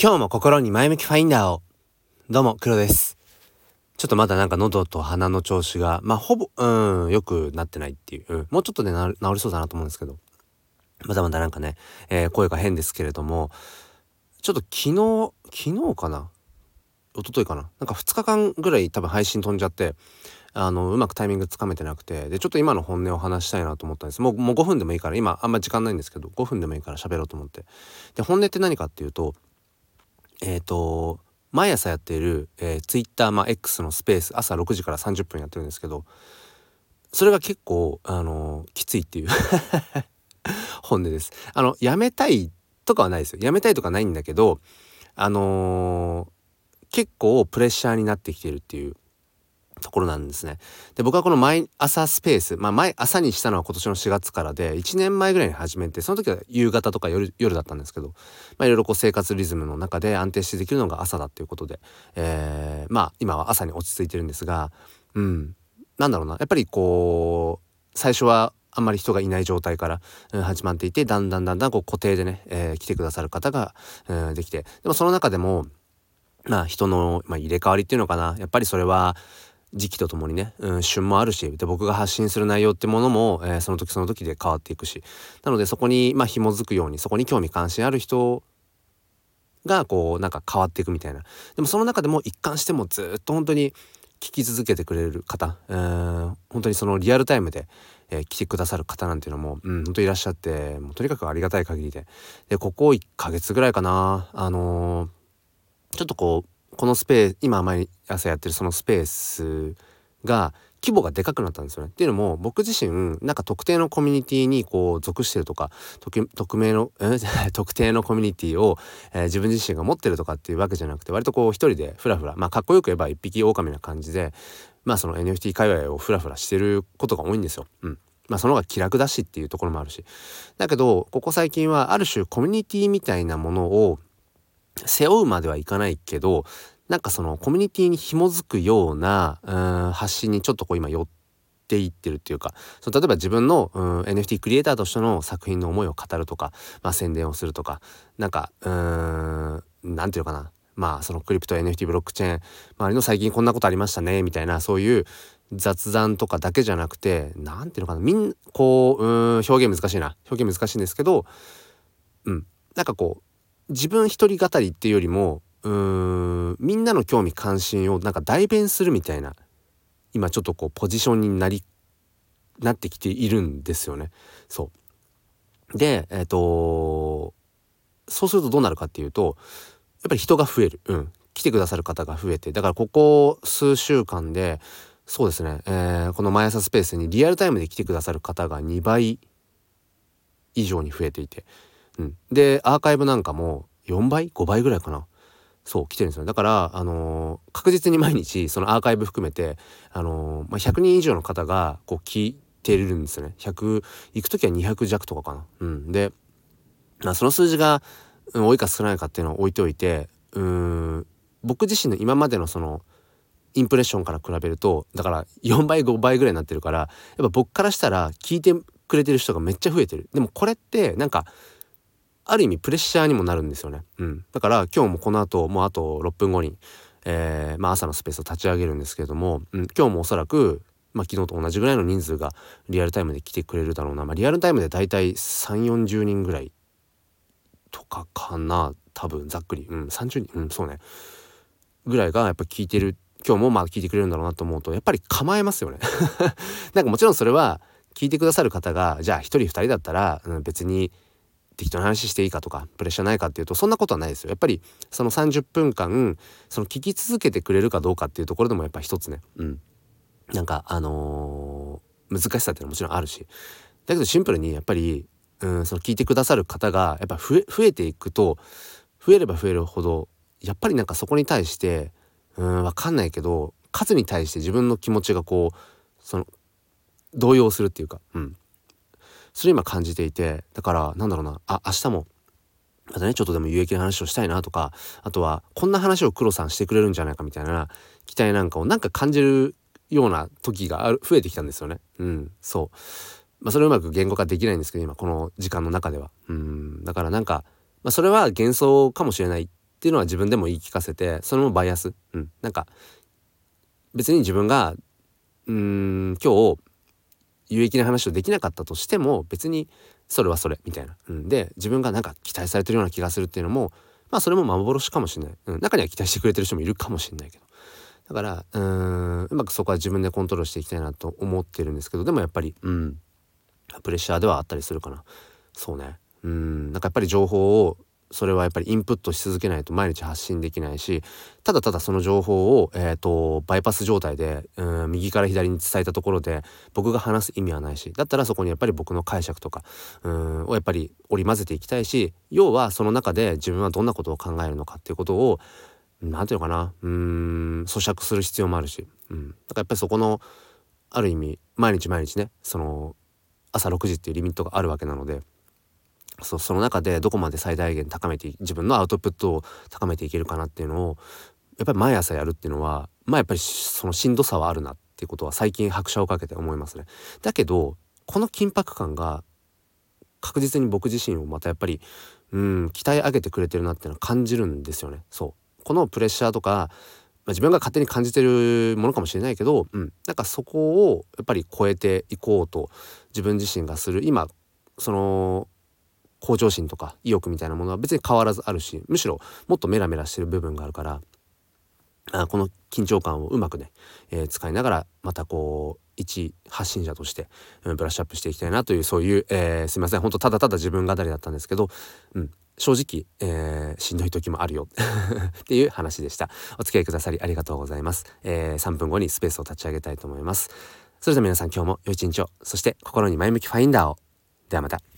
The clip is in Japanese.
今日も心に前向きファインダーを。どうも、黒です。ちょっとまだなんか喉と鼻の調子が、まあほぼ、うん、良くなってないっていう、うん、もうちょっとで治りそうだなと思うんですけど、まだまだなんかね、えー、声が変ですけれども、ちょっと昨日、昨日かな？一昨日かな？なんか2日間ぐらい多分配信飛んじゃって、あのうまくタイミングつかめてなくてでちょっと今の本音を話したいなと思ったんです。もうもう5分でもいいから今あんま時間ないんですけど5分でもいいから喋ろうと思って。で本音って何かっていうとえっ、ー、と毎朝やっている、えー、Twitter、まあ、X のスペース朝6時から30分やってるんですけどそれが結構あのきついっていう。本音です。あのやめたいとかはないですよ。やめたいとかないんだけどあのー、結構プレッシャーになってきてるっていう。ところなんですね。で僕はこの毎朝スペース、まあ、毎朝にしたのは今年の4月からで1年前ぐらいに始めてその時は夕方とか夜夜だったんですけど、まあ、いろいろこう生活リズムの中で安定してできるのが朝だっていうことで、えー、まあ今は朝に落ち着いてるんですがうんなんだろうな。やっぱりこう最初はあんまり人がいない状態から、始まっていてだんだんだんだんこう固定でね、えー、来てくださる方が、うん、できて。でもその中でもまあ人の、まあ、入れ替わりっていうのかな。やっぱりそれは時期とともにね、うん、旬もあるしで僕が発信する内容ってものも、えー、その時その時で変わっていくしなのでそこにまあ紐づくようにそこに興味関心ある人がこうなんか変わっていくみたいな。でもその中でも一貫してもずっと本当に聞き続けてくれる方、えー、本当にそのリアルタイムで、えー、来てくださる方なんていうのも、うん、本当いらっしゃってもうとにかくありがたい限りで。でここ1ヶ月ぐらいかなあのー、ちょっとこうこのスペース今毎朝やってるそのスペースが規模がでかくなったんですよね。っていうのも僕自身なんか特定のコミュニティにこう属してるとか匿名の、え 特定のコミュニティを、えー、自分自身が持ってるとかっていうわけじゃなくて割とこう一人でフラフラまあかっこよく言えば一匹狼な感じでまあその NFT 界隈をフラフラしてることが多いんですよ。うん。まあその方が気楽だしっていうところもあるし。だけどここ最近はある種コミュニティみたいなものを背負うまではいかないけどなんかそのコミュニティに紐づくようなうん発信にちょっとこう今寄っていってるっていうかその例えば自分のうん NFT クリエイターとしての作品の思いを語るとか、まあ、宣伝をするとかなんかうーんなんていうかな。まあそのクリプト NFT ブロックチェーン周りの最近こんなことありましたねみたいなそういう雑談とかだけじゃなくて何ていうのかな。みんこううん表現難しいな。表現難しいんですけどうんなんかこう自分一人語りっていうよりもうーんみんなの興味関心をなんか代弁するみたいな今ちょっとこうポジションになりなってきているんですよね。そう。でえっ、ー、とそうするとどうなるかっていうとやっぱり人が増える、うん、来てくださる方が増えてだからここ数週間でそうですね、えー、この毎朝スペースにリアルタイムで来てくださる方が2倍以上に増えていて。うん、でアーカイブなんかも4倍5倍ぐらいかな。そう来てるんですよ。だからあのー、確実に毎日そのアーカイブ含めてあのー、まあ、100人以上の方がこう聞いてるんですよね。100行く時は200弱とかかな。うん。で、まあ、その数字が、多いか少ないかっていうのを置いておいてうん僕自身の今までのそのインプレッションから比べるとだから4倍5倍ぐらいになってるからやっぱ僕からしたら聞いてくれてる人がめっちゃ増えてる。でもこれってなんかある意味プレッシャーにもなるんですよね。うん、だから今日もこの後もうあと6分後に、えー、まあ、朝のスペースを立ち上げるんですけれども、うん、今日もおそらく、まあ、昨日と同じぐらいの人数がリアルタイムで来てくれるだろうな、まあ、リアルタイムでだいたい3 4 0人ぐらいとかかな多分ざっくり、うん、30人？うんそうね。ぐらいがやっぱ聞いてる今日もまあ聞いてくれるんだろうなと思うとやっぱり構えますよね。なんかもちろんそれは聞いてくださる方がじゃあ1人2人だったら、うん、別に適当な話していいかとかプレッシャーないかっていうとそんなことはないですよ。やっぱりその30分間その聞き続けてくれるかどうかっていうところでもやっぱ一つね。うん。なんかあのー、難しさっていうのはもちろんあるし。だけどシンプルにやっぱりうんその聞いてくださる方がやっぱ増え増えていくと増えれば増えるほどやっぱりなんかそこに対してうん分かんないけど数に対して自分の気持ちがこうその動揺するっていうかうん。それ今感じていてだからなんだろうなあ明日もまたねちょっとでも有益な話をしたいなとかあとはこんな話を黒さんしてくれるんじゃないかみたいな期待なんかをなんか感じるような時がある増えてきたんですよね。うん、そう。まあ、それをうまく言語化できないんですけど今この時間の中では。うんだからなんか、まあ、それは幻想かもしれないっていうのは自分でも言い聞かせてそれもバイアス、うん、なんか別に自分がうん今日有益な話をできなかったとしても別にそれはそれみたいな、うん、で自分がなんか期待されてるような気がするっていうのもまあそれも幻かもしれない、うん、中には期待してくれてる人もいるかもしれないけど。だからうんうまくそこは自分でコントロールしていきたいなと思ってるんですけどでもやっぱりうん。プレッシャーではあったりするかな。そうね。うん。なんかやっぱり情報をそれはやっぱりインプットし続けないと毎日発信できないしただただその情報を、えーと、バイパス状態でうん右から左に伝えたところで僕が話す意味はないしだったらそこにやっぱり僕の解釈とかうんをやっぱり織り交ぜていきたいし要はその中で自分はどんなことを考えるのかっていうことを何て言うのかなうん咀嚼する必要もあるし、うん、だからやっぱりそこのある意味毎日毎日ねその朝6時っていうリミットがあるわけなので。そその中でどこまで最大限高めて自分のアウトプットを高めていけるかなっていうのをやっぱり毎朝やるっていうのはまあやっぱりそのしんどさはあるなっていうことは最近拍車をかけて思いますね。だけどこの緊迫感が確実に僕自身をまたやっぱりうん鍛え上げてくれてるなっていうのは感じるんですよね。そうこのプレッシャーとか、まあ、自分が勝手に感じてるものかもしれないけど、うん、なんかそこをやっぱり超えていこうと自分自身がする今その向上心とか意欲みたいなものは別に変わらずあるしむしろもっとメラメラしてる部分があるからあこの緊張感をうまくね、えー、使いながらまたこう一発信者として、うん、ブラッシュアップしていきたいなというそういう、えー、すいません本当ただただ自分語りだったんですけど、うん、正直、えー、しんどい時もあるよ っていう話でした。お付き合いくださりありがとうございます、えー、3分後にスペースを立ち上げたいと思います。それでは皆さん今日も良い一日を。そして心に前向きファインダーを。ではまた。